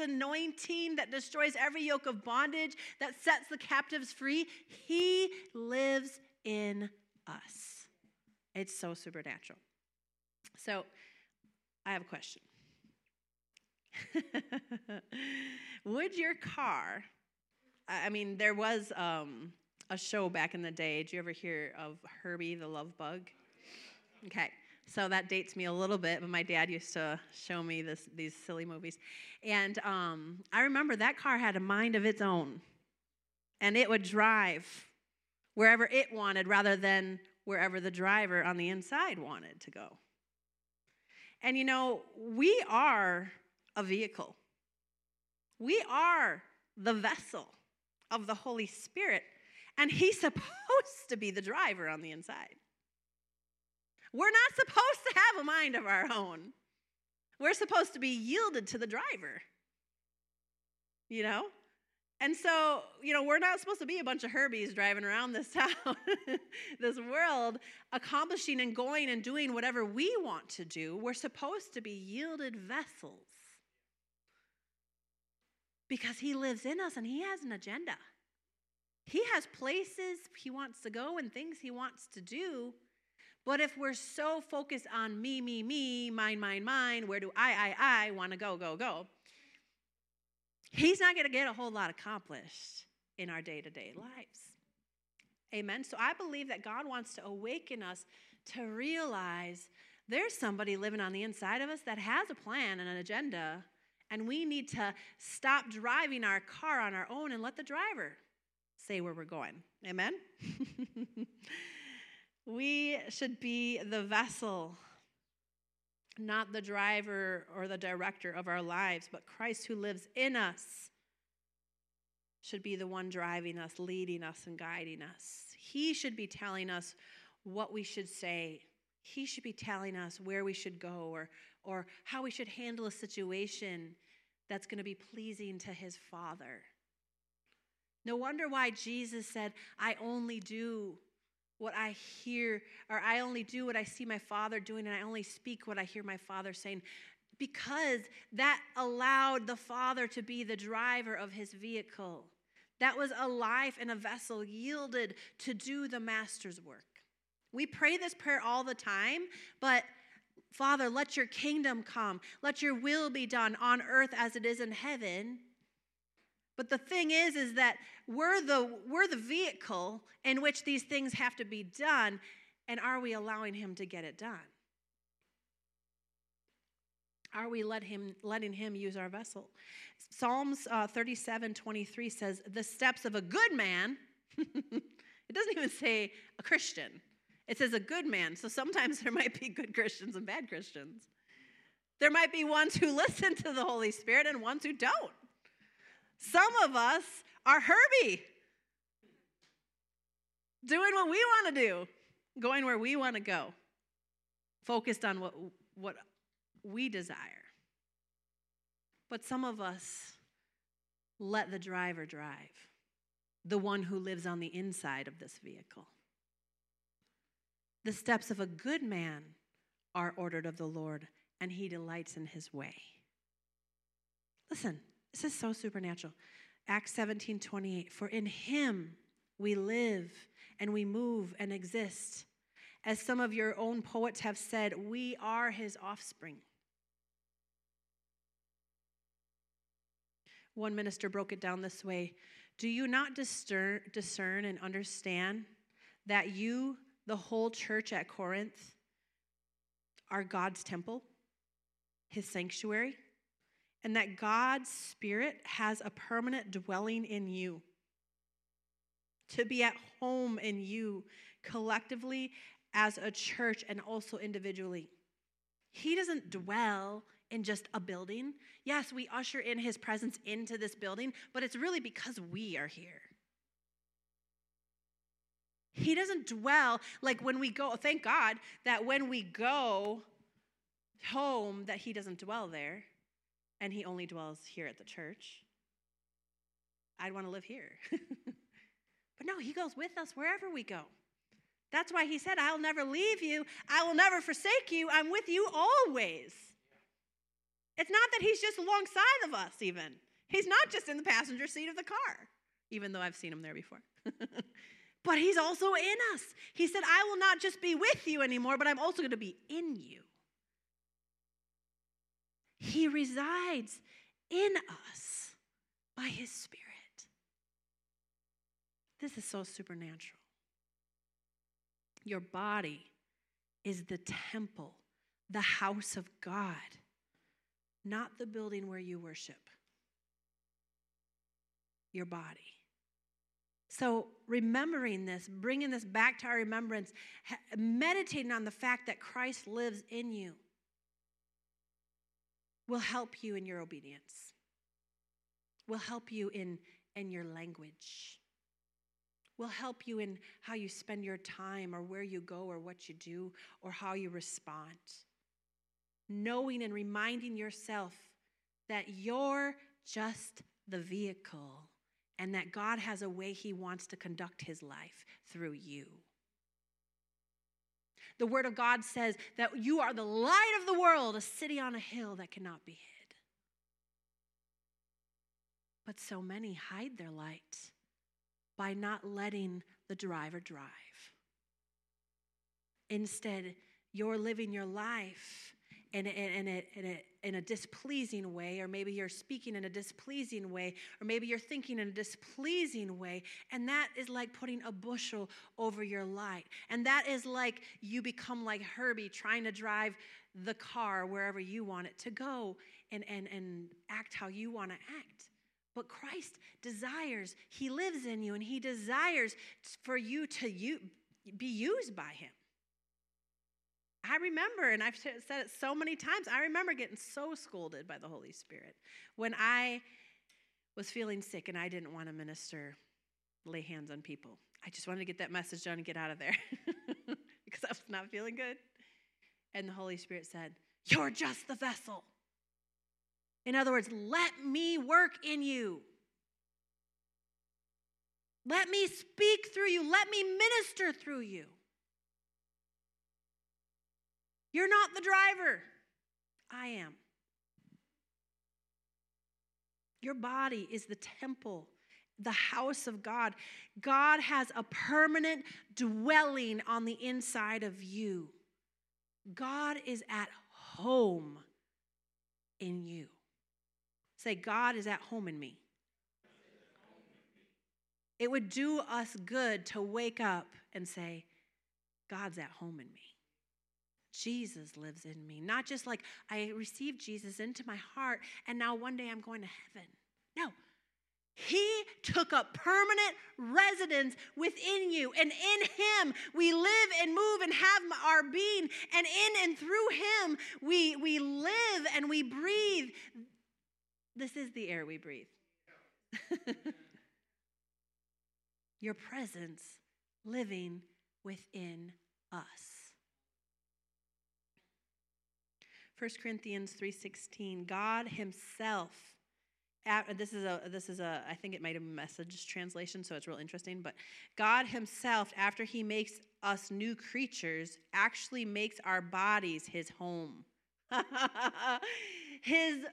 anointing that destroys every yoke of bondage, that sets the captives free, He lives in us. It's so supernatural. So, I have a question. Would your car, I mean, there was um, a show back in the day. Did you ever hear of Herbie the Love Bug? Okay. So that dates me a little bit, but my dad used to show me this, these silly movies. And um, I remember that car had a mind of its own, and it would drive wherever it wanted rather than wherever the driver on the inside wanted to go. And you know, we are a vehicle, we are the vessel of the Holy Spirit, and He's supposed to be the driver on the inside. We're not supposed to have a mind of our own. We're supposed to be yielded to the driver. You know? And so, you know, we're not supposed to be a bunch of Herbies driving around this town, this world, accomplishing and going and doing whatever we want to do. We're supposed to be yielded vessels because He lives in us and He has an agenda. He has places He wants to go and things He wants to do. But if we're so focused on me, me, me, mine, mine, mine, where do I, I, I want to go, go, go, he's not going to get a whole lot accomplished in our day to day lives. Amen. So I believe that God wants to awaken us to realize there's somebody living on the inside of us that has a plan and an agenda, and we need to stop driving our car on our own and let the driver say where we're going. Amen. We should be the vessel, not the driver or the director of our lives, but Christ who lives in us should be the one driving us, leading us, and guiding us. He should be telling us what we should say. He should be telling us where we should go or, or how we should handle a situation that's going to be pleasing to his Father. No wonder why Jesus said, I only do what I hear, or I only do what I see my father doing, and I only speak what I hear my father saying, because that allowed the father to be the driver of his vehicle. That was a life and a vessel yielded to do the master's work. We pray this prayer all the time, but Father, let your kingdom come. Let your will be done on earth as it is in heaven. But the thing is, is that we're the, we're the vehicle in which these things have to be done, and are we allowing Him to get it done? Are we let him, letting Him use our vessel? Psalms uh, 37 23 says, The steps of a good man, it doesn't even say a Christian, it says a good man. So sometimes there might be good Christians and bad Christians. There might be ones who listen to the Holy Spirit and ones who don't. Some of us are Herbie, doing what we want to do, going where we want to go, focused on what, what we desire. But some of us let the driver drive, the one who lives on the inside of this vehicle. The steps of a good man are ordered of the Lord, and he delights in his way. Listen, this is so supernatural. Acts 17 28. For in him we live and we move and exist. As some of your own poets have said, we are his offspring. One minister broke it down this way Do you not discern, and understand that you, the whole church at Corinth, are God's temple, his sanctuary? And that God's Spirit has a permanent dwelling in you, to be at home in you collectively as a church and also individually. He doesn't dwell in just a building. Yes, we usher in his presence into this building, but it's really because we are here. He doesn't dwell like when we go, thank God that when we go home that he doesn't dwell there and he only dwells here at the church. I'd want to live here. but no, he goes with us wherever we go. That's why he said, I'll never leave you. I will never forsake you. I'm with you always. It's not that he's just alongside of us, even. He's not just in the passenger seat of the car, even though I've seen him there before. but he's also in us. He said, I will not just be with you anymore, but I'm also going to be in you. He resides in us by his Spirit. This is so supernatural. Your body is the temple, the house of God, not the building where you worship. Your body. So, remembering this, bringing this back to our remembrance, meditating on the fact that Christ lives in you will help you in your obedience, will help you in, in your language, will help you in how you spend your time or where you go or what you do or how you respond. Knowing and reminding yourself that you're just the vehicle and that God has a way He wants to conduct His life through you. The Word of God says that you are the light of the world, a city on a hill that cannot be hid. But so many hide their light by not letting the driver drive. Instead, you're living your life in a, in, a, in, a, in a displeasing way, or maybe you're speaking in a displeasing way, or maybe you're thinking in a displeasing way, and that is like putting a bushel over your light. And that is like you become like Herbie trying to drive the car wherever you want it to go and, and, and act how you want to act. But Christ desires, He lives in you, and He desires for you to be used by Him. I remember, and I've said it so many times, I remember getting so scolded by the Holy Spirit when I was feeling sick and I didn't want to minister, lay hands on people. I just wanted to get that message done and get out of there because I was not feeling good. And the Holy Spirit said, You're just the vessel. In other words, let me work in you. Let me speak through you. Let me minister through you. You're not the driver. I am. Your body is the temple, the house of God. God has a permanent dwelling on the inside of you. God is at home in you. Say, God is at home in me. It would do us good to wake up and say, God's at home in me. Jesus lives in me. Not just like I received Jesus into my heart and now one day I'm going to heaven. No. He took up permanent residence within you, and in Him we live and move and have our being, and in and through Him we, we live and we breathe. This is the air we breathe. Your presence living within us. 1 Corinthians 3:16 God himself this is a this is a I think it might have a message translation so it's real interesting but God himself after he makes us new creatures actually makes our bodies his home. His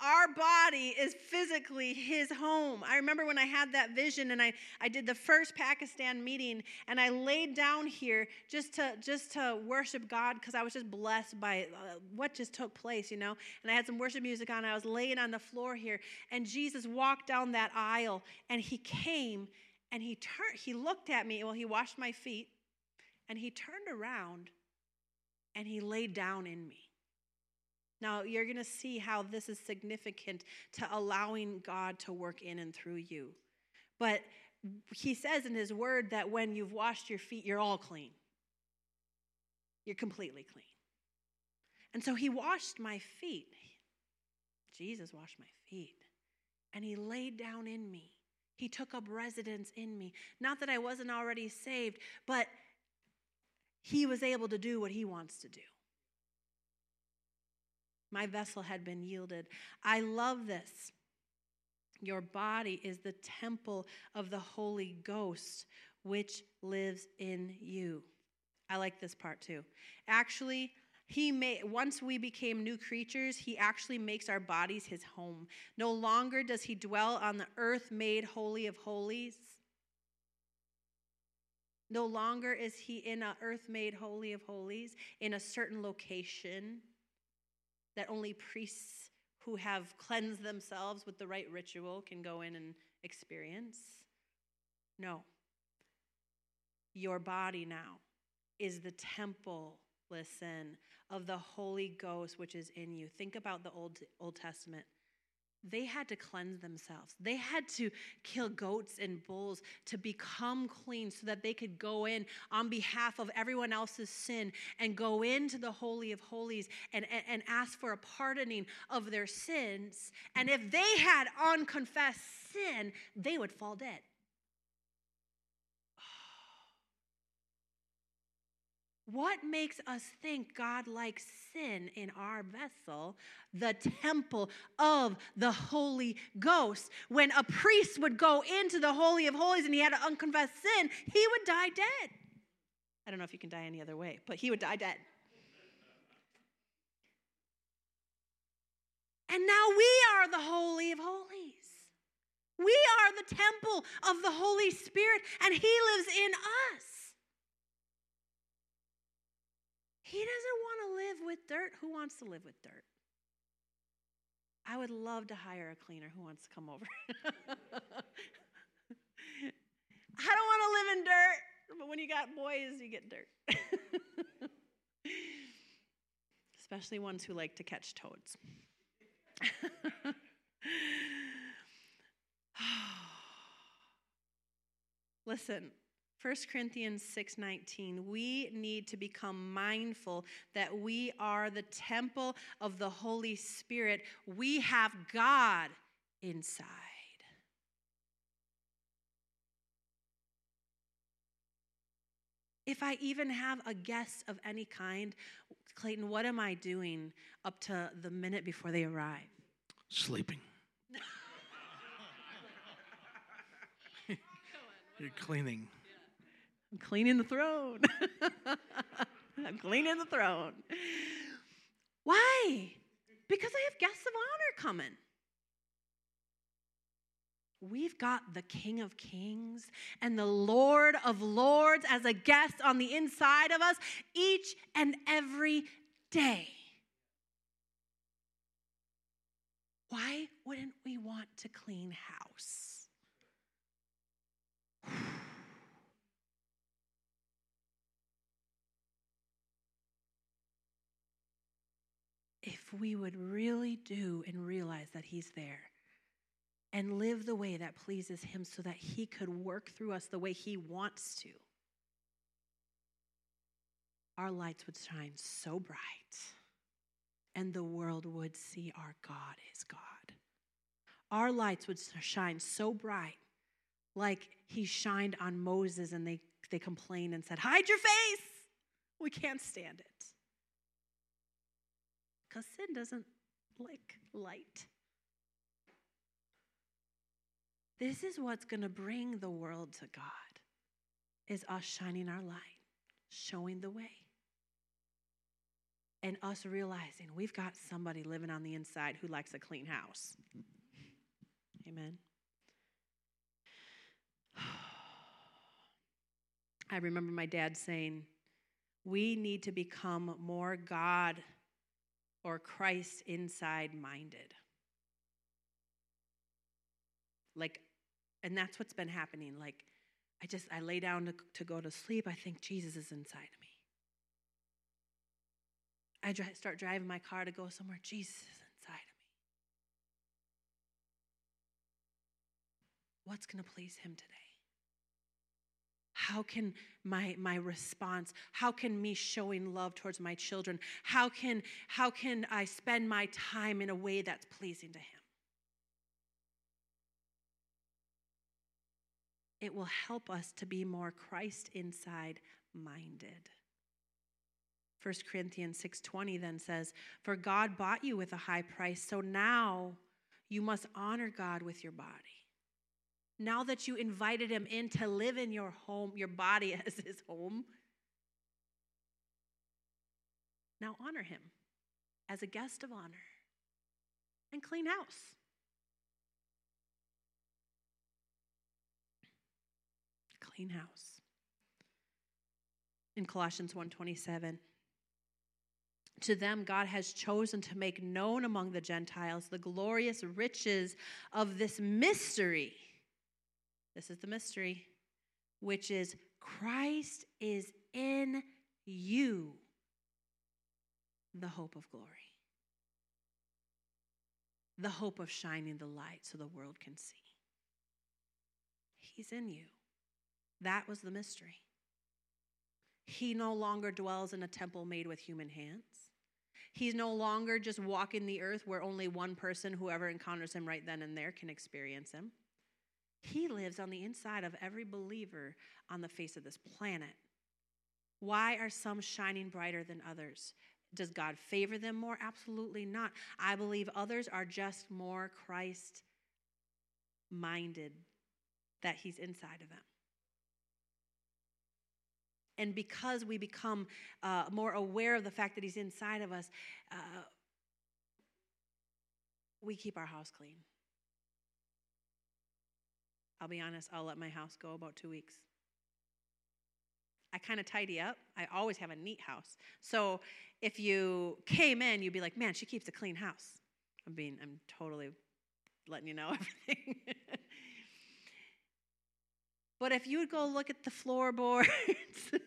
our body is physically his home. I remember when I had that vision and I, I did the first Pakistan meeting and I laid down here just to just to worship God because I was just blessed by uh, what just took place, you know. And I had some worship music on. I was laying on the floor here and Jesus walked down that aisle and he came and he turned he looked at me. Well, he washed my feet and he turned around and he laid down in me. Now, you're going to see how this is significant to allowing God to work in and through you. But he says in his word that when you've washed your feet, you're all clean. You're completely clean. And so he washed my feet. Jesus washed my feet. And he laid down in me. He took up residence in me. Not that I wasn't already saved, but he was able to do what he wants to do. My vessel had been yielded. I love this. Your body is the temple of the Holy Ghost, which lives in you. I like this part too. Actually, He may once we became new creatures, he actually makes our bodies his home. No longer does he dwell on the earth made holy of holies. No longer is he in a earth made holy of holies in a certain location that only priests who have cleansed themselves with the right ritual can go in and experience. No. Your body now is the temple, listen, of the Holy Ghost which is in you. Think about the Old, Old Testament. They had to cleanse themselves. They had to kill goats and bulls to become clean so that they could go in on behalf of everyone else's sin and go into the Holy of Holies and, and, and ask for a pardoning of their sins. And if they had unconfessed sin, they would fall dead. What makes us think God likes sin in our vessel, the temple of the Holy Ghost? When a priest would go into the Holy of Holies and he had an unconfessed sin, he would die dead. I don't know if you can die any other way, but he would die dead. And now we are the Holy of Holies. We are the temple of the Holy Spirit, and He lives in us. He doesn't want to live with dirt. Who wants to live with dirt? I would love to hire a cleaner who wants to come over. I don't want to live in dirt, but when you got boys, you get dirt. Especially ones who like to catch toads. Listen, 1 Corinthians 6:19 we need to become mindful that we are the temple of the Holy Spirit. We have God inside. If I even have a guest of any kind, Clayton, what am I doing up to the minute before they arrive? Sleeping. You're cleaning. I'm cleaning the throne. I'm cleaning the throne. Why? Because I have guests of honor coming. We've got the King of Kings and the Lord of Lords as a guest on the inside of us each and every day. Why wouldn't we want to clean house? if we would really do and realize that He's there and live the way that pleases Him so that He could work through us the way He wants to, our lights would shine so bright and the world would see our God is God. Our lights would shine so bright, like He shined on Moses and they, they complained and said, Hide your face! We can't stand it because sin doesn't like light. This is what's going to bring the world to God is us shining our light, showing the way. And us realizing we've got somebody living on the inside who likes a clean house. Amen. I remember my dad saying, We need to become more God or Christ inside minded. Like, and that's what's been happening. Like, I just, I lay down to, to go to sleep. I think Jesus is inside of me. I dri- start driving my car to go somewhere. Jesus is inside of me. What's going to please him today? How can my my response how can me showing love towards my children how can how can i spend my time in a way that's pleasing to him? It will help us to be more christ inside minded. 1 corinthians 6.20 then says for god bought you with a high price so now you must honor god with your body now that you invited him in to live in your home, your body as his home, Now honor him as a guest of honor and clean house. Clean house. In Colossians 1:27, to them God has chosen to make known among the Gentiles the glorious riches of this mystery. This is the mystery, which is Christ is in you, the hope of glory. The hope of shining the light so the world can see. He's in you. That was the mystery. He no longer dwells in a temple made with human hands. He's no longer just walking the earth where only one person, whoever encounters him right then and there, can experience him. He lives on the inside of every believer on the face of this planet. Why are some shining brighter than others? Does God favor them more? Absolutely not. I believe others are just more Christ minded, that He's inside of them. And because we become uh, more aware of the fact that He's inside of us, uh, we keep our house clean. I'll be honest, I'll let my house go about two weeks. I kind of tidy up. I always have a neat house. So if you came in, you'd be like, man, she keeps a clean house. I'm being, I'm totally letting you know everything. but if you would go look at the floorboards,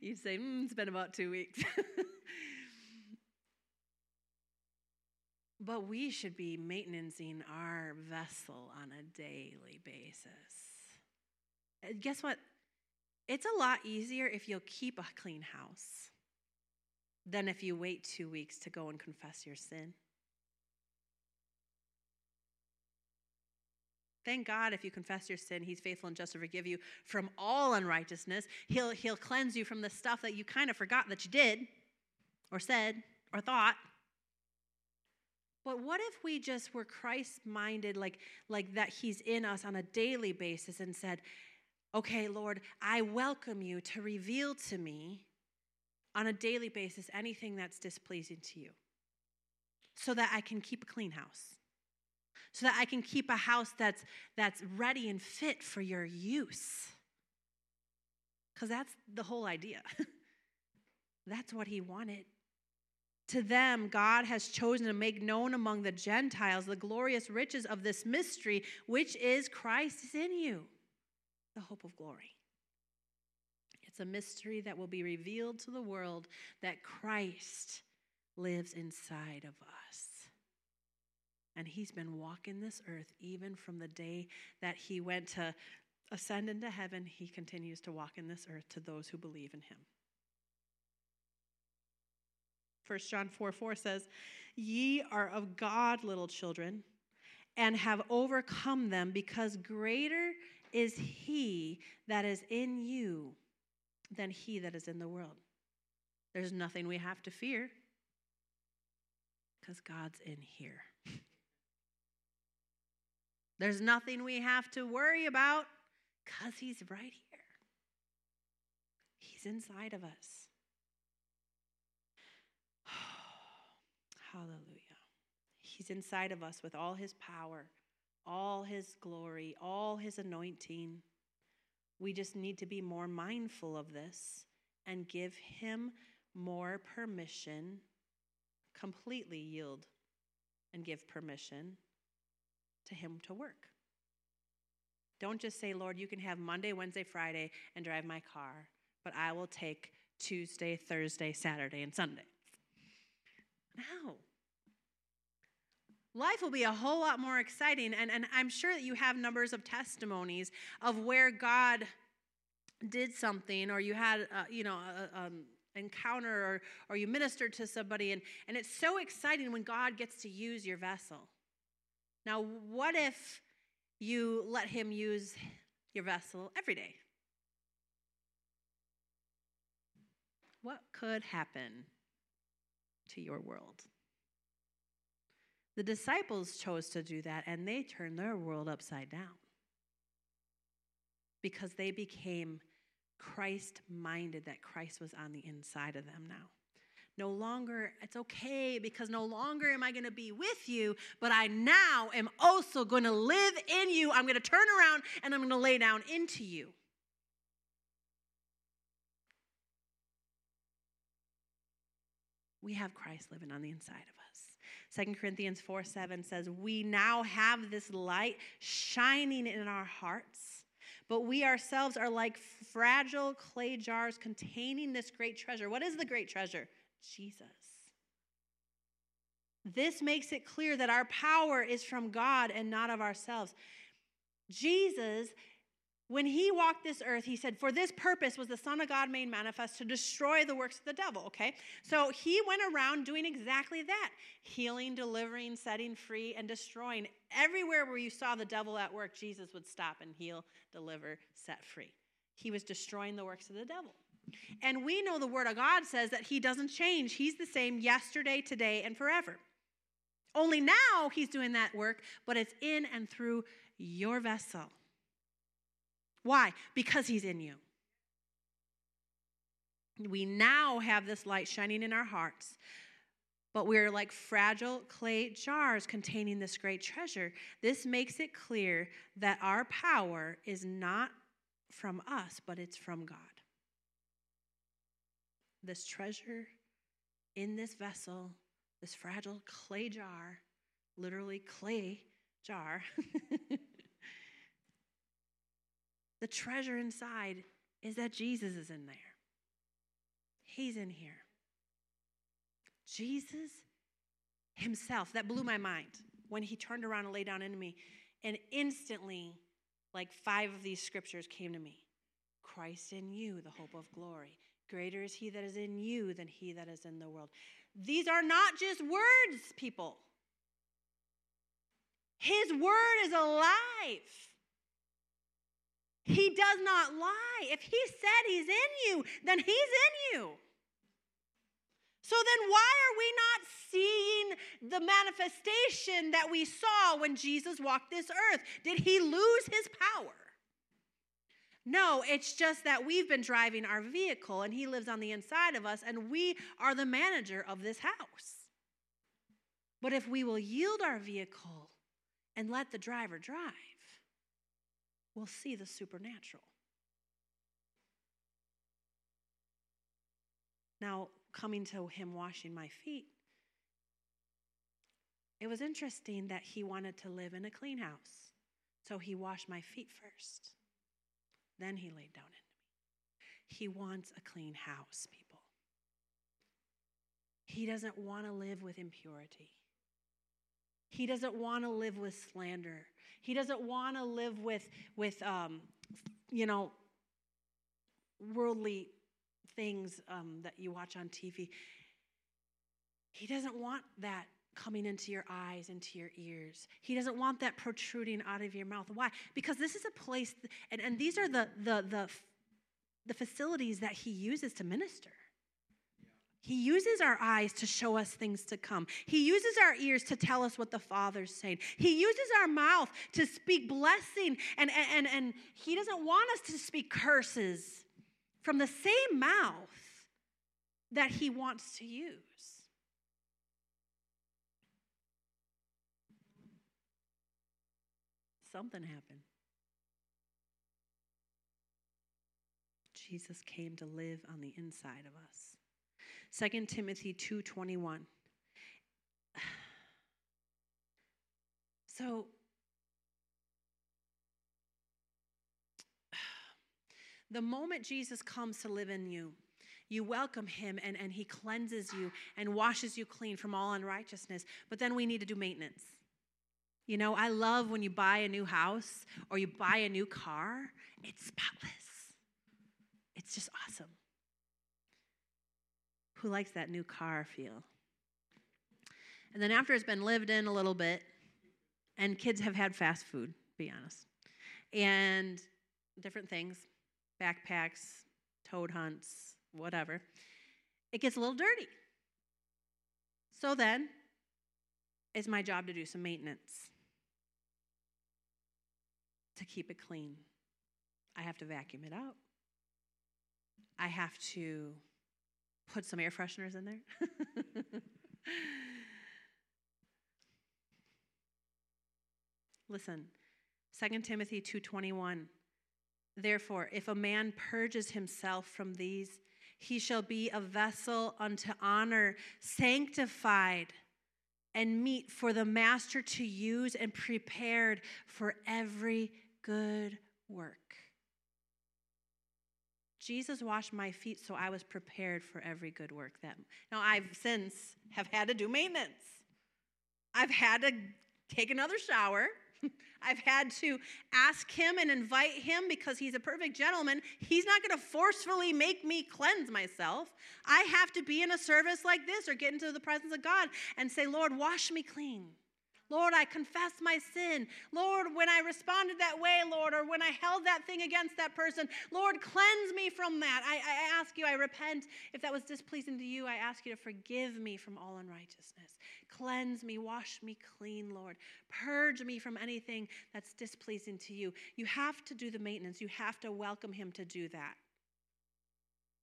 you'd say, mm, it's been about two weeks. but we should be maintaining our vessel on a daily basis. Guess what? It's a lot easier if you'll keep a clean house than if you wait two weeks to go and confess your sin. Thank God if you confess your sin, He's faithful and just to forgive you from all unrighteousness. He'll, he'll cleanse you from the stuff that you kind of forgot that you did, or said, or thought. But what if we just were Christ minded, like, like that He's in us on a daily basis and said, Okay, Lord, I welcome you to reveal to me on a daily basis anything that's displeasing to you so that I can keep a clean house. So that I can keep a house that's that's ready and fit for your use. Cuz that's the whole idea. that's what he wanted. To them, God has chosen to make known among the Gentiles the glorious riches of this mystery, which is Christ is in you the hope of glory. It's a mystery that will be revealed to the world that Christ lives inside of us. And he's been walking this earth even from the day that he went to ascend into heaven. He continues to walk in this earth to those who believe in him. 1 John 4 4 says, Ye are of God, little children, and have overcome them, because greater is he that is in you than he that is in the world. There's nothing we have to fear because God's in here. There's nothing we have to worry about because he's right here. He's inside of us. Hallelujah. He's inside of us with all his power all his glory, all his anointing. We just need to be more mindful of this and give him more permission, completely yield and give permission to him to work. Don't just say, Lord, you can have Monday, Wednesday, Friday and drive my car, but I will take Tuesday, Thursday, Saturday, and Sunday. No. Life will be a whole lot more exciting. And, and I'm sure that you have numbers of testimonies of where God did something or you had, uh, you know, a, um, encounter or, or you ministered to somebody. And, and it's so exciting when God gets to use your vessel. Now, what if you let Him use your vessel every day? What could happen to your world? The disciples chose to do that and they turned their world upside down because they became Christ minded, that Christ was on the inside of them now. No longer, it's okay because no longer am I going to be with you, but I now am also going to live in you. I'm going to turn around and I'm going to lay down into you. We have Christ living on the inside of us. 2 Corinthians 4 7 says, We now have this light shining in our hearts, but we ourselves are like fragile clay jars containing this great treasure. What is the great treasure? Jesus. This makes it clear that our power is from God and not of ourselves. Jesus, when he walked this earth, he said, For this purpose was the Son of God made manifest to destroy the works of the devil, okay? So he went around doing exactly that healing, delivering, setting free, and destroying. Everywhere where you saw the devil at work, Jesus would stop and heal, deliver, set free. He was destroying the works of the devil. And we know the Word of God says that He doesn't change. He's the same yesterday, today, and forever. Only now He's doing that work, but it's in and through your vessel. Why? Because He's in you. We now have this light shining in our hearts, but we're like fragile clay jars containing this great treasure. This makes it clear that our power is not from us, but it's from God this treasure in this vessel, this fragile clay jar, literally clay jar. the treasure inside is that Jesus is in there. He's in here. Jesus himself, that blew my mind when he turned around and lay down into me. And instantly, like five of these scriptures came to me Christ in you, the hope of glory. Greater is he that is in you than he that is in the world. These are not just words, people. His word is alive. He does not lie. If he said he's in you, then he's in you. So then, why are we not seeing the manifestation that we saw when Jesus walked this earth? Did he lose his power? No, it's just that we've been driving our vehicle and he lives on the inside of us and we are the manager of this house. But if we will yield our vehicle and let the driver drive, we'll see the supernatural. Now, coming to him washing my feet, it was interesting that he wanted to live in a clean house. So he washed my feet first. Then he laid down into me. He wants a clean house, people. He doesn't want to live with impurity. He doesn't want to live with slander. He doesn't want to live with, with um, you know, worldly things um, that you watch on TV. He doesn't want that coming into your eyes, into your ears. He doesn't want that protruding out of your mouth. Why? Because this is a place, and, and these are the, the, the, the facilities that he uses to minister. He uses our eyes to show us things to come. He uses our ears to tell us what the Father's saying. He uses our mouth to speak blessing, and, and, and He doesn't want us to speak curses from the same mouth that He wants to use. something happened. Jesus came to live on the inside of us. 2 Timothy 2:21. So the moment Jesus comes to live in you, you welcome him and, and he cleanses you and washes you clean from all unrighteousness. But then we need to do maintenance. You know, I love when you buy a new house or you buy a new car, it's spotless. It's just awesome. Who likes that new car feel? And then after it's been lived in a little bit, and kids have had fast food, be honest, and different things, backpacks, toad hunts, whatever, it gets a little dirty. So then, it's my job to do some maintenance to keep it clean. I have to vacuum it out. I have to put some air fresheners in there. Listen, 2 Timothy 2:21 Therefore if a man purges himself from these he shall be a vessel unto honor sanctified and meet for the master to use and prepared for every good work. Jesus washed my feet so I was prepared for every good work that now I've since have had to do maintenance. I've had to take another shower. I've had to ask him and invite him because he's a perfect gentleman. He's not going to forcefully make me cleanse myself. I have to be in a service like this or get into the presence of God and say, Lord, wash me clean. Lord, I confess my sin. Lord, when I responded that way, Lord, or when I held that thing against that person, Lord, cleanse me from that. I, I ask you, I repent. If that was displeasing to you, I ask you to forgive me from all unrighteousness. Cleanse me, wash me clean, Lord. Purge me from anything that's displeasing to you. You have to do the maintenance, you have to welcome Him to do that.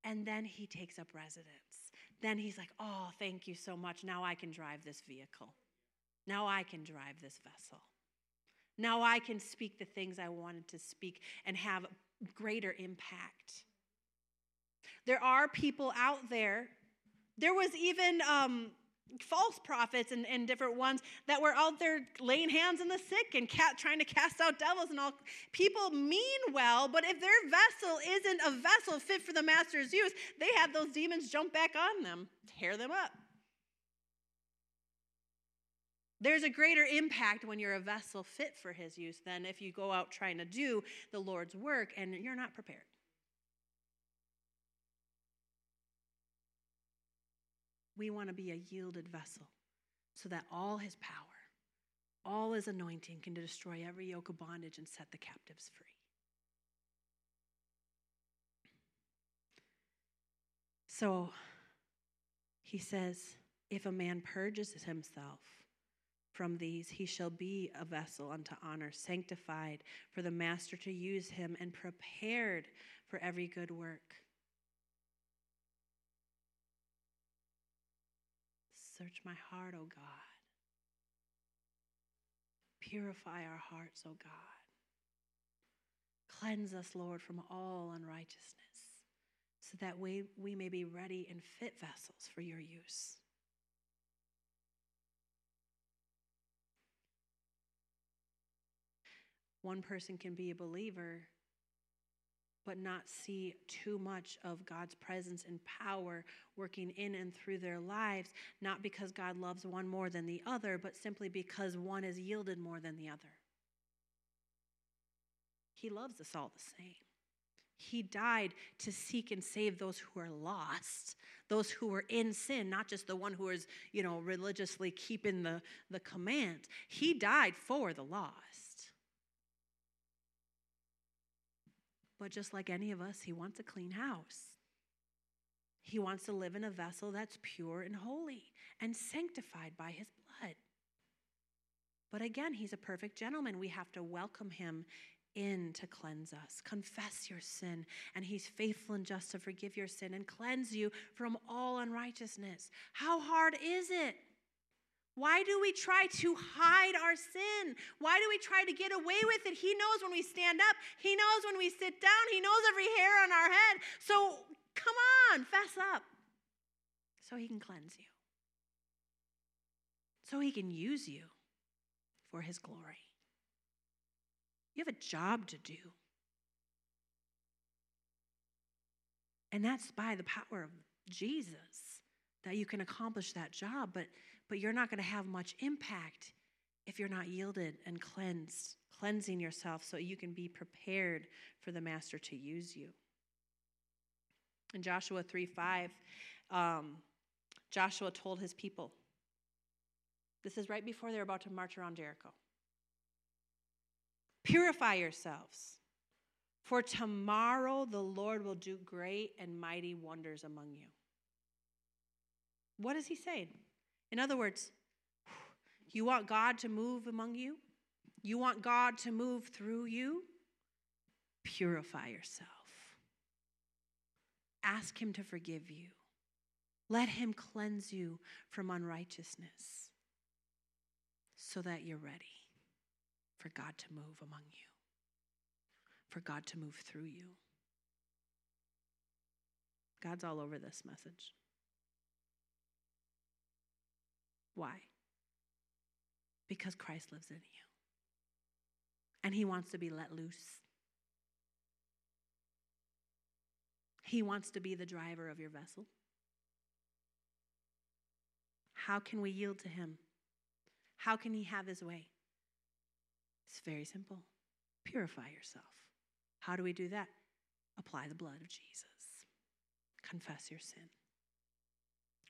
And then He takes up residence. Then He's like, oh, thank you so much. Now I can drive this vehicle. Now I can drive this vessel. Now I can speak the things I wanted to speak and have greater impact. There are people out there. There was even um, false prophets and, and, different ones that were out there laying hands on the sick and trying to cast out devils and all. People mean well, but if their vessel isn't a vessel fit for the master's use, they have those demons jump back on them, tear them up. There's a greater impact when you're a vessel fit for his use than if you go out trying to do the Lord's work and you're not prepared. We want to be a yielded vessel so that all his power, all his anointing can destroy every yoke of bondage and set the captives free. So he says, if a man purges himself, from these, he shall be a vessel unto honor, sanctified for the master to use him, and prepared for every good work. Search my heart, O God. Purify our hearts, O God. Cleanse us, Lord, from all unrighteousness, so that we, we may be ready and fit vessels for your use. One person can be a believer but not see too much of God's presence and power working in and through their lives, not because God loves one more than the other, but simply because one is yielded more than the other. He loves us all the same. He died to seek and save those who are lost, those who are in sin, not just the one who is, you know, religiously keeping the, the command. He died for the lost. But just like any of us, he wants a clean house. He wants to live in a vessel that's pure and holy and sanctified by his blood. But again, he's a perfect gentleman. We have to welcome him in to cleanse us. Confess your sin, and he's faithful and just to forgive your sin and cleanse you from all unrighteousness. How hard is it? Why do we try to hide our sin? Why do we try to get away with it? He knows when we stand up, He knows when we sit down, He knows every hair on our head. So come on, fess up so He can cleanse you, so He can use you for His glory. You have a job to do. And that's by the power of Jesus that you can accomplish that job. But but you're not going to have much impact if you're not yielded and cleansed, cleansing yourself so you can be prepared for the master to use you. In Joshua 3 5, um, Joshua told his people, this is right before they're about to march around Jericho. Purify yourselves, for tomorrow the Lord will do great and mighty wonders among you. What is he saying? In other words, you want God to move among you? You want God to move through you? Purify yourself. Ask Him to forgive you. Let Him cleanse you from unrighteousness so that you're ready for God to move among you, for God to move through you. God's all over this message. Why? Because Christ lives in you. And he wants to be let loose. He wants to be the driver of your vessel. How can we yield to him? How can he have his way? It's very simple. Purify yourself. How do we do that? Apply the blood of Jesus. Confess your sin.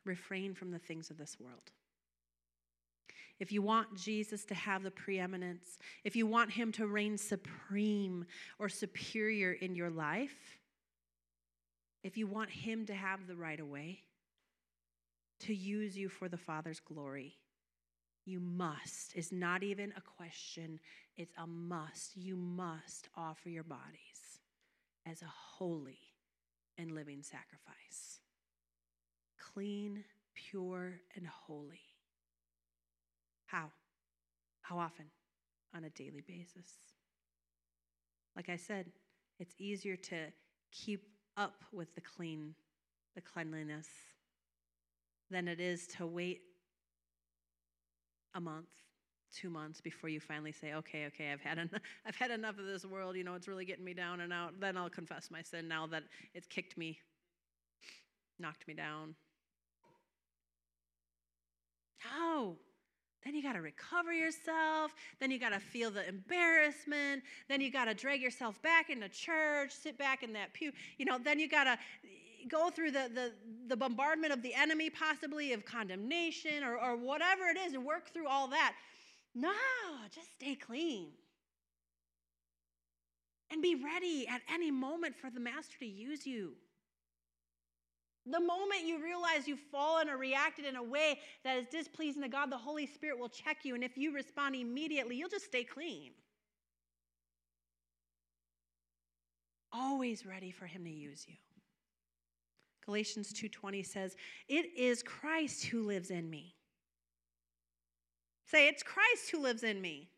Refrain from the things of this world. If you want Jesus to have the preeminence, if you want him to reign supreme or superior in your life, if you want him to have the right of way, to use you for the Father's glory, you must. It's not even a question, it's a must. You must offer your bodies as a holy and living sacrifice. Clean, pure, and holy. How? How often? On a daily basis. Like I said, it's easier to keep up with the clean, the cleanliness, than it is to wait a month, two months before you finally say, okay, okay, I've had enough, I've had enough of this world. You know, it's really getting me down and out. Then I'll confess my sin now that it's kicked me, knocked me down. No. Then you got to recover yourself. Then you got to feel the embarrassment. Then you got to drag yourself back into church, sit back in that pew. You know, then you got to go through the, the, the bombardment of the enemy, possibly of condemnation or, or whatever it is, and work through all that. No, just stay clean. And be ready at any moment for the master to use you. The moment you realize you've fallen or reacted in a way that is displeasing to God, the Holy Spirit will check you. And if you respond immediately, you'll just stay clean. Always ready for Him to use you. Galatians 2:20 says, "It is Christ who lives in me." Say, "It's Christ who lives in me."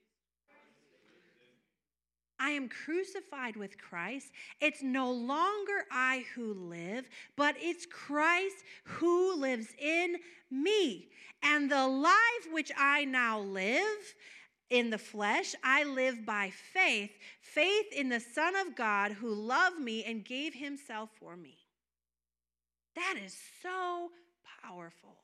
I am crucified with Christ. It's no longer I who live, but it's Christ who lives in me. And the life which I now live in the flesh, I live by faith faith in the Son of God who loved me and gave himself for me. That is so powerful.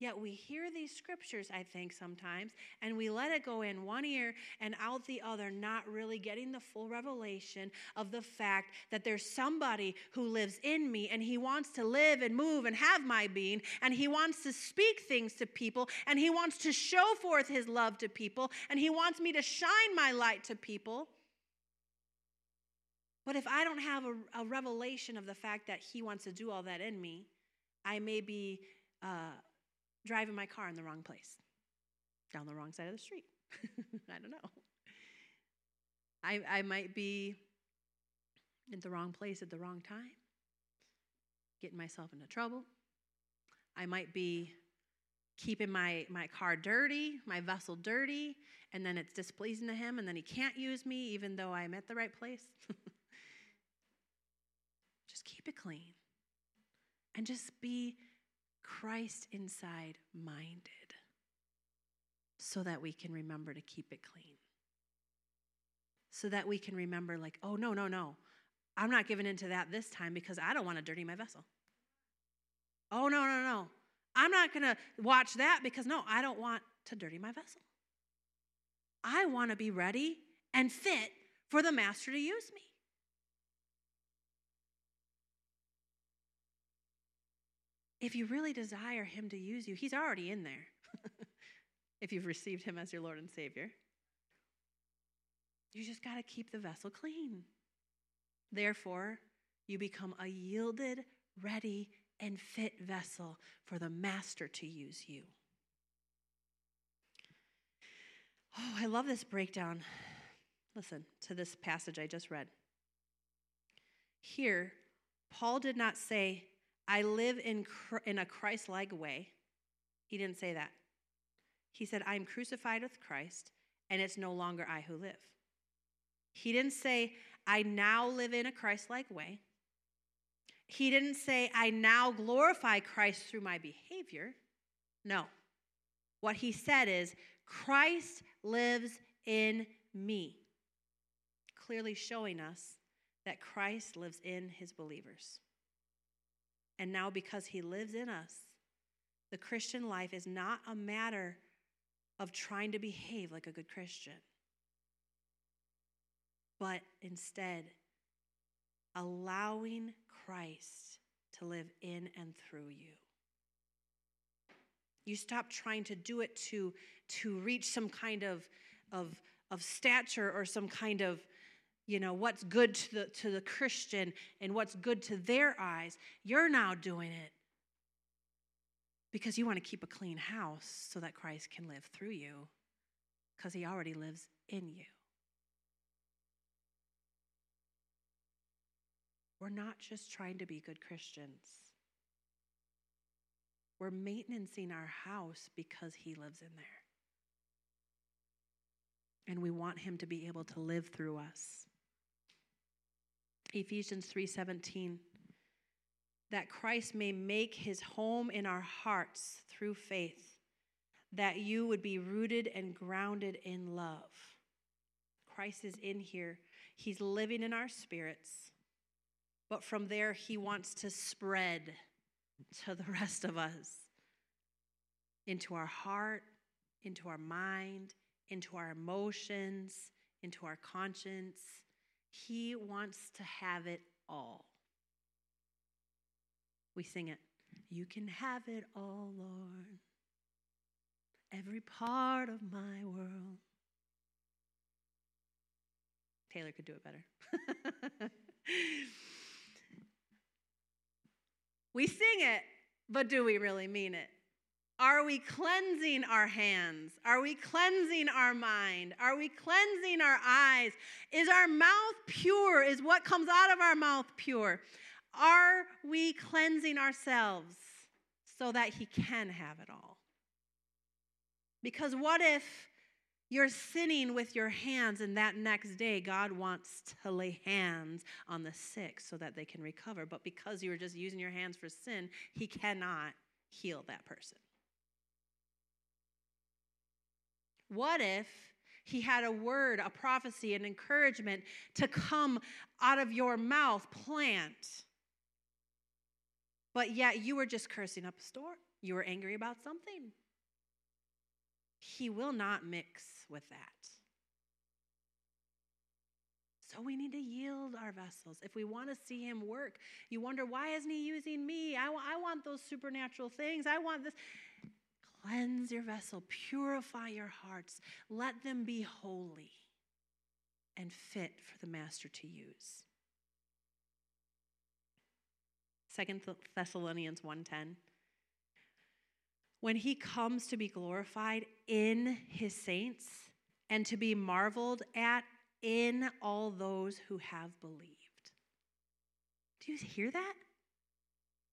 Yet we hear these scriptures, I think, sometimes, and we let it go in one ear and out the other, not really getting the full revelation of the fact that there's somebody who lives in me and he wants to live and move and have my being, and he wants to speak things to people, and he wants to show forth his love to people, and he wants me to shine my light to people. But if I don't have a, a revelation of the fact that He wants to do all that in me, I may be uh, driving my car in the wrong place, down the wrong side of the street. I don't know. I, I might be in the wrong place at the wrong time, getting myself into trouble. I might be keeping my, my car dirty, my vessel dirty, and then it's displeasing to him, and then he can't use me even though I'm at the right place. Just keep it clean. And just be Christ inside minded so that we can remember to keep it clean. So that we can remember, like, oh, no, no, no. I'm not giving into that this time because I don't want to dirty my vessel. Oh, no, no, no. I'm not going to watch that because, no, I don't want to dirty my vessel. I want to be ready and fit for the master to use me. If you really desire Him to use you, He's already in there if you've received Him as your Lord and Savior. You just got to keep the vessel clean. Therefore, you become a yielded, ready, and fit vessel for the Master to use you. Oh, I love this breakdown. Listen to this passage I just read. Here, Paul did not say, I live in, in a Christ like way. He didn't say that. He said, I am crucified with Christ, and it's no longer I who live. He didn't say, I now live in a Christ like way. He didn't say, I now glorify Christ through my behavior. No. What he said is, Christ lives in me, clearly showing us that Christ lives in his believers. And now, because he lives in us, the Christian life is not a matter of trying to behave like a good Christian, but instead allowing Christ to live in and through you. You stop trying to do it to, to reach some kind of, of, of stature or some kind of, you know, what's good to the, to the Christian and what's good to their eyes. You're now doing it because you want to keep a clean house so that Christ can live through you because he already lives in you. We're not just trying to be good Christians. We're maintaining our house because He lives in there. And we want Him to be able to live through us. Ephesians 3:17 that Christ may make his home in our hearts through faith that you would be rooted and grounded in love. Christ is in here. He's living in our spirits. But from there, he wants to spread to the rest of us into our heart, into our mind, into our emotions, into our conscience. He wants to have it all. We sing it. You can have it all, Lord. Every part of my world. Taylor could do it better. We sing it, but do we really mean it? Are we cleansing our hands? Are we cleansing our mind? Are we cleansing our eyes? Is our mouth pure? Is what comes out of our mouth pure? Are we cleansing ourselves so that He can have it all? Because what if you're sinning with your hands, and that next day, God wants to lay hands on the sick so that they can recover. But because you were just using your hands for sin, He cannot heal that person. What if He had a word, a prophecy, an encouragement to come out of your mouth, plant, but yet you were just cursing up a storm? You were angry about something. He will not mix with that. So we need to yield our vessels. If we want to see him work, you wonder, why isn't he using me? I, I want those supernatural things. I want this. Cleanse your vessel, purify your hearts, let them be holy and fit for the master to use. Second Thessalonians 1:10 when he comes to be glorified in his saints and to be marveled at in all those who have believed. Do you hear that?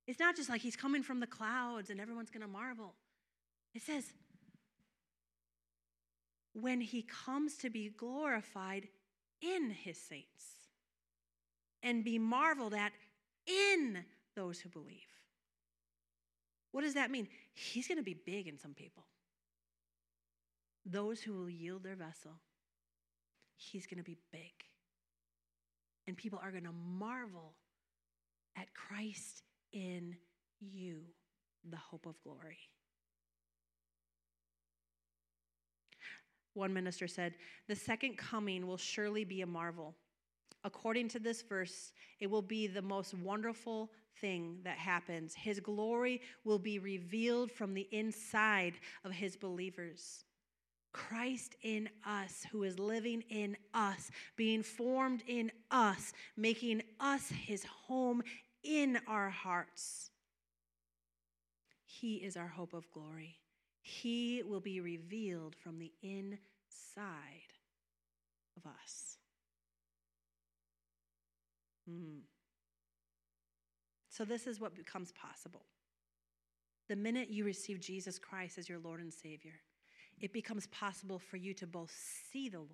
It's not just like he's coming from the clouds and everyone's going to marvel. It says, when he comes to be glorified in his saints and be marveled at in those who believe. What does that mean? He's going to be big in some people. Those who will yield their vessel, he's going to be big. And people are going to marvel at Christ in you, the hope of glory. One minister said, The second coming will surely be a marvel. According to this verse, it will be the most wonderful thing that happens. His glory will be revealed from the inside of his believers. Christ in us, who is living in us, being formed in us, making us his home in our hearts. He is our hope of glory. He will be revealed from the inside of us. Hmm. So, this is what becomes possible. The minute you receive Jesus Christ as your Lord and Savior, it becomes possible for you to both see the Lord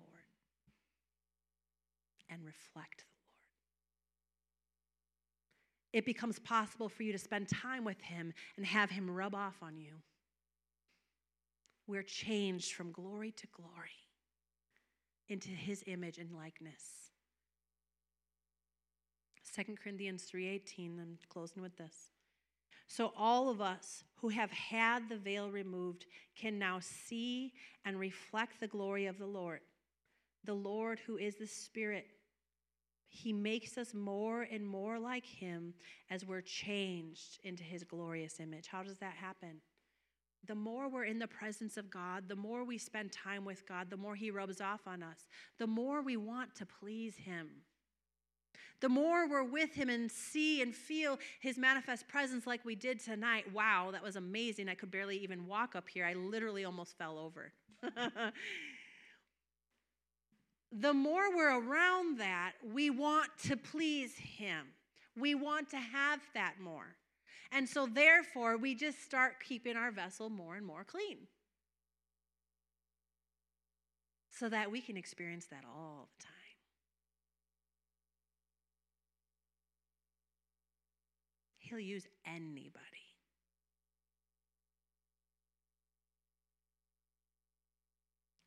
and reflect the Lord. It becomes possible for you to spend time with Him and have Him rub off on you. We're changed from glory to glory into His image and likeness. 2 Corinthians 3:18 I'm closing with this. So all of us who have had the veil removed can now see and reflect the glory of the Lord. The Lord who is the Spirit he makes us more and more like him as we're changed into his glorious image. How does that happen? The more we're in the presence of God, the more we spend time with God, the more he rubs off on us, the more we want to please him. The more we're with him and see and feel his manifest presence like we did tonight. Wow, that was amazing. I could barely even walk up here. I literally almost fell over. the more we're around that, we want to please him. We want to have that more. And so, therefore, we just start keeping our vessel more and more clean so that we can experience that all the time. He'll use anybody.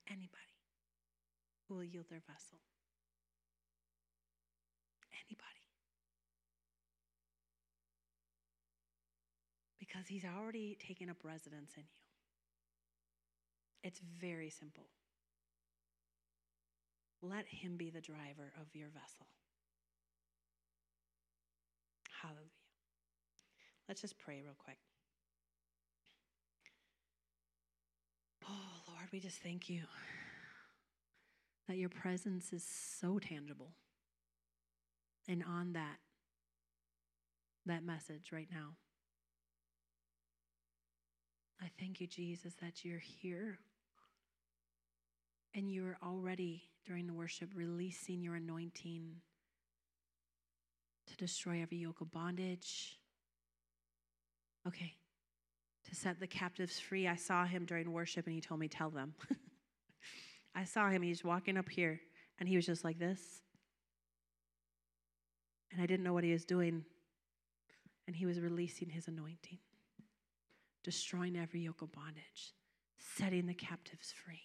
Anybody who will yield their vessel. Anybody. Because he's already taken up residence in you. It's very simple. Let him be the driver of your vessel. Hallelujah. Let's just pray real quick. Oh, Lord, we just thank you that your presence is so tangible. And on that, that message right now. I thank you, Jesus, that you're here and you're already, during the worship, releasing your anointing to destroy every yoke of bondage, Okay. To set the captives free. I saw him during worship and he told me, Tell them. I saw him. He's walking up here and he was just like this. And I didn't know what he was doing. And he was releasing his anointing, destroying every yoke of bondage, setting the captives free,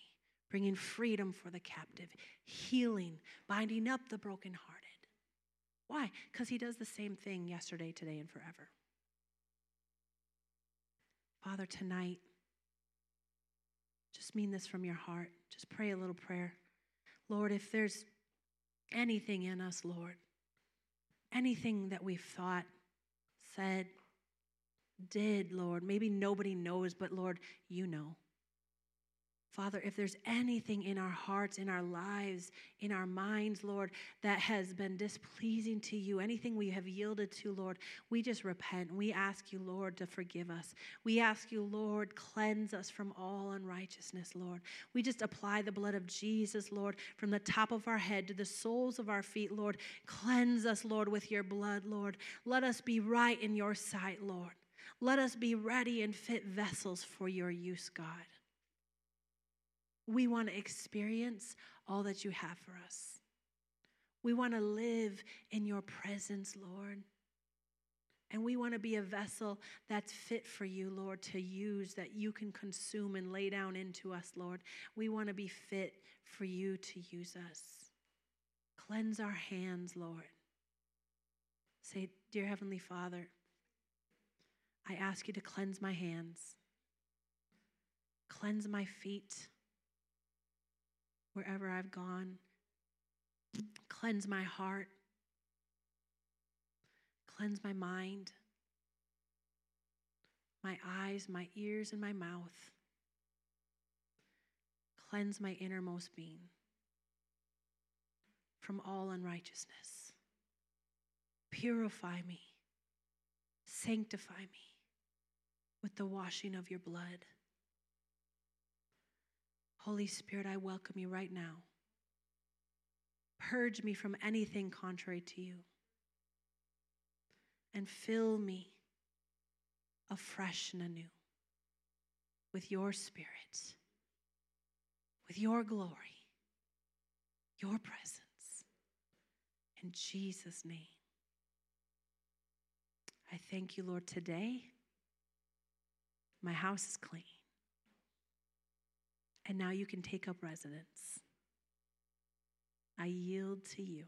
bringing freedom for the captive, healing, binding up the brokenhearted. Why? Because he does the same thing yesterday, today, and forever. Father, tonight, just mean this from your heart. Just pray a little prayer. Lord, if there's anything in us, Lord, anything that we've thought, said, did, Lord, maybe nobody knows, but Lord, you know. Father, if there's anything in our hearts, in our lives, in our minds, Lord, that has been displeasing to you, anything we have yielded to, Lord, we just repent. We ask you, Lord, to forgive us. We ask you, Lord, cleanse us from all unrighteousness, Lord. We just apply the blood of Jesus, Lord, from the top of our head to the soles of our feet, Lord. Cleanse us, Lord, with your blood, Lord. Let us be right in your sight, Lord. Let us be ready and fit vessels for your use, God. We want to experience all that you have for us. We want to live in your presence, Lord. And we want to be a vessel that's fit for you, Lord, to use, that you can consume and lay down into us, Lord. We want to be fit for you to use us. Cleanse our hands, Lord. Say, Dear Heavenly Father, I ask you to cleanse my hands, cleanse my feet wherever I've gone. Cleanse my heart. Cleanse my mind, my eyes, my ears, and my mouth. Cleanse my innermost being from all unrighteousness. Purify me, sanctify me with the washing of your blood. Holy Spirit, I welcome you right now. Purge me from anything contrary to you. and fill me afresh and anew with your spirit, with your glory, your presence. In Jesus' name. I thank you, Lord, today. My house is clean. And now you can take up residence. I yield to you.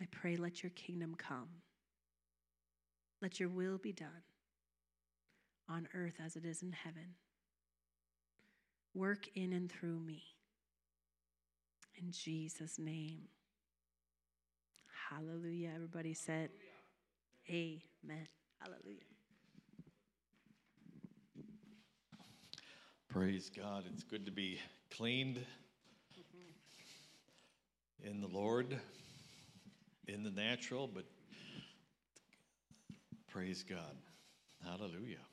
I pray, let your kingdom come. Let your will be done on earth as it is in heaven. Work in and through me. In Jesus' name. Hallelujah. Everybody said, Amen. Hallelujah. Praise God. It's good to be cleaned in the Lord, in the natural, but praise God. Hallelujah.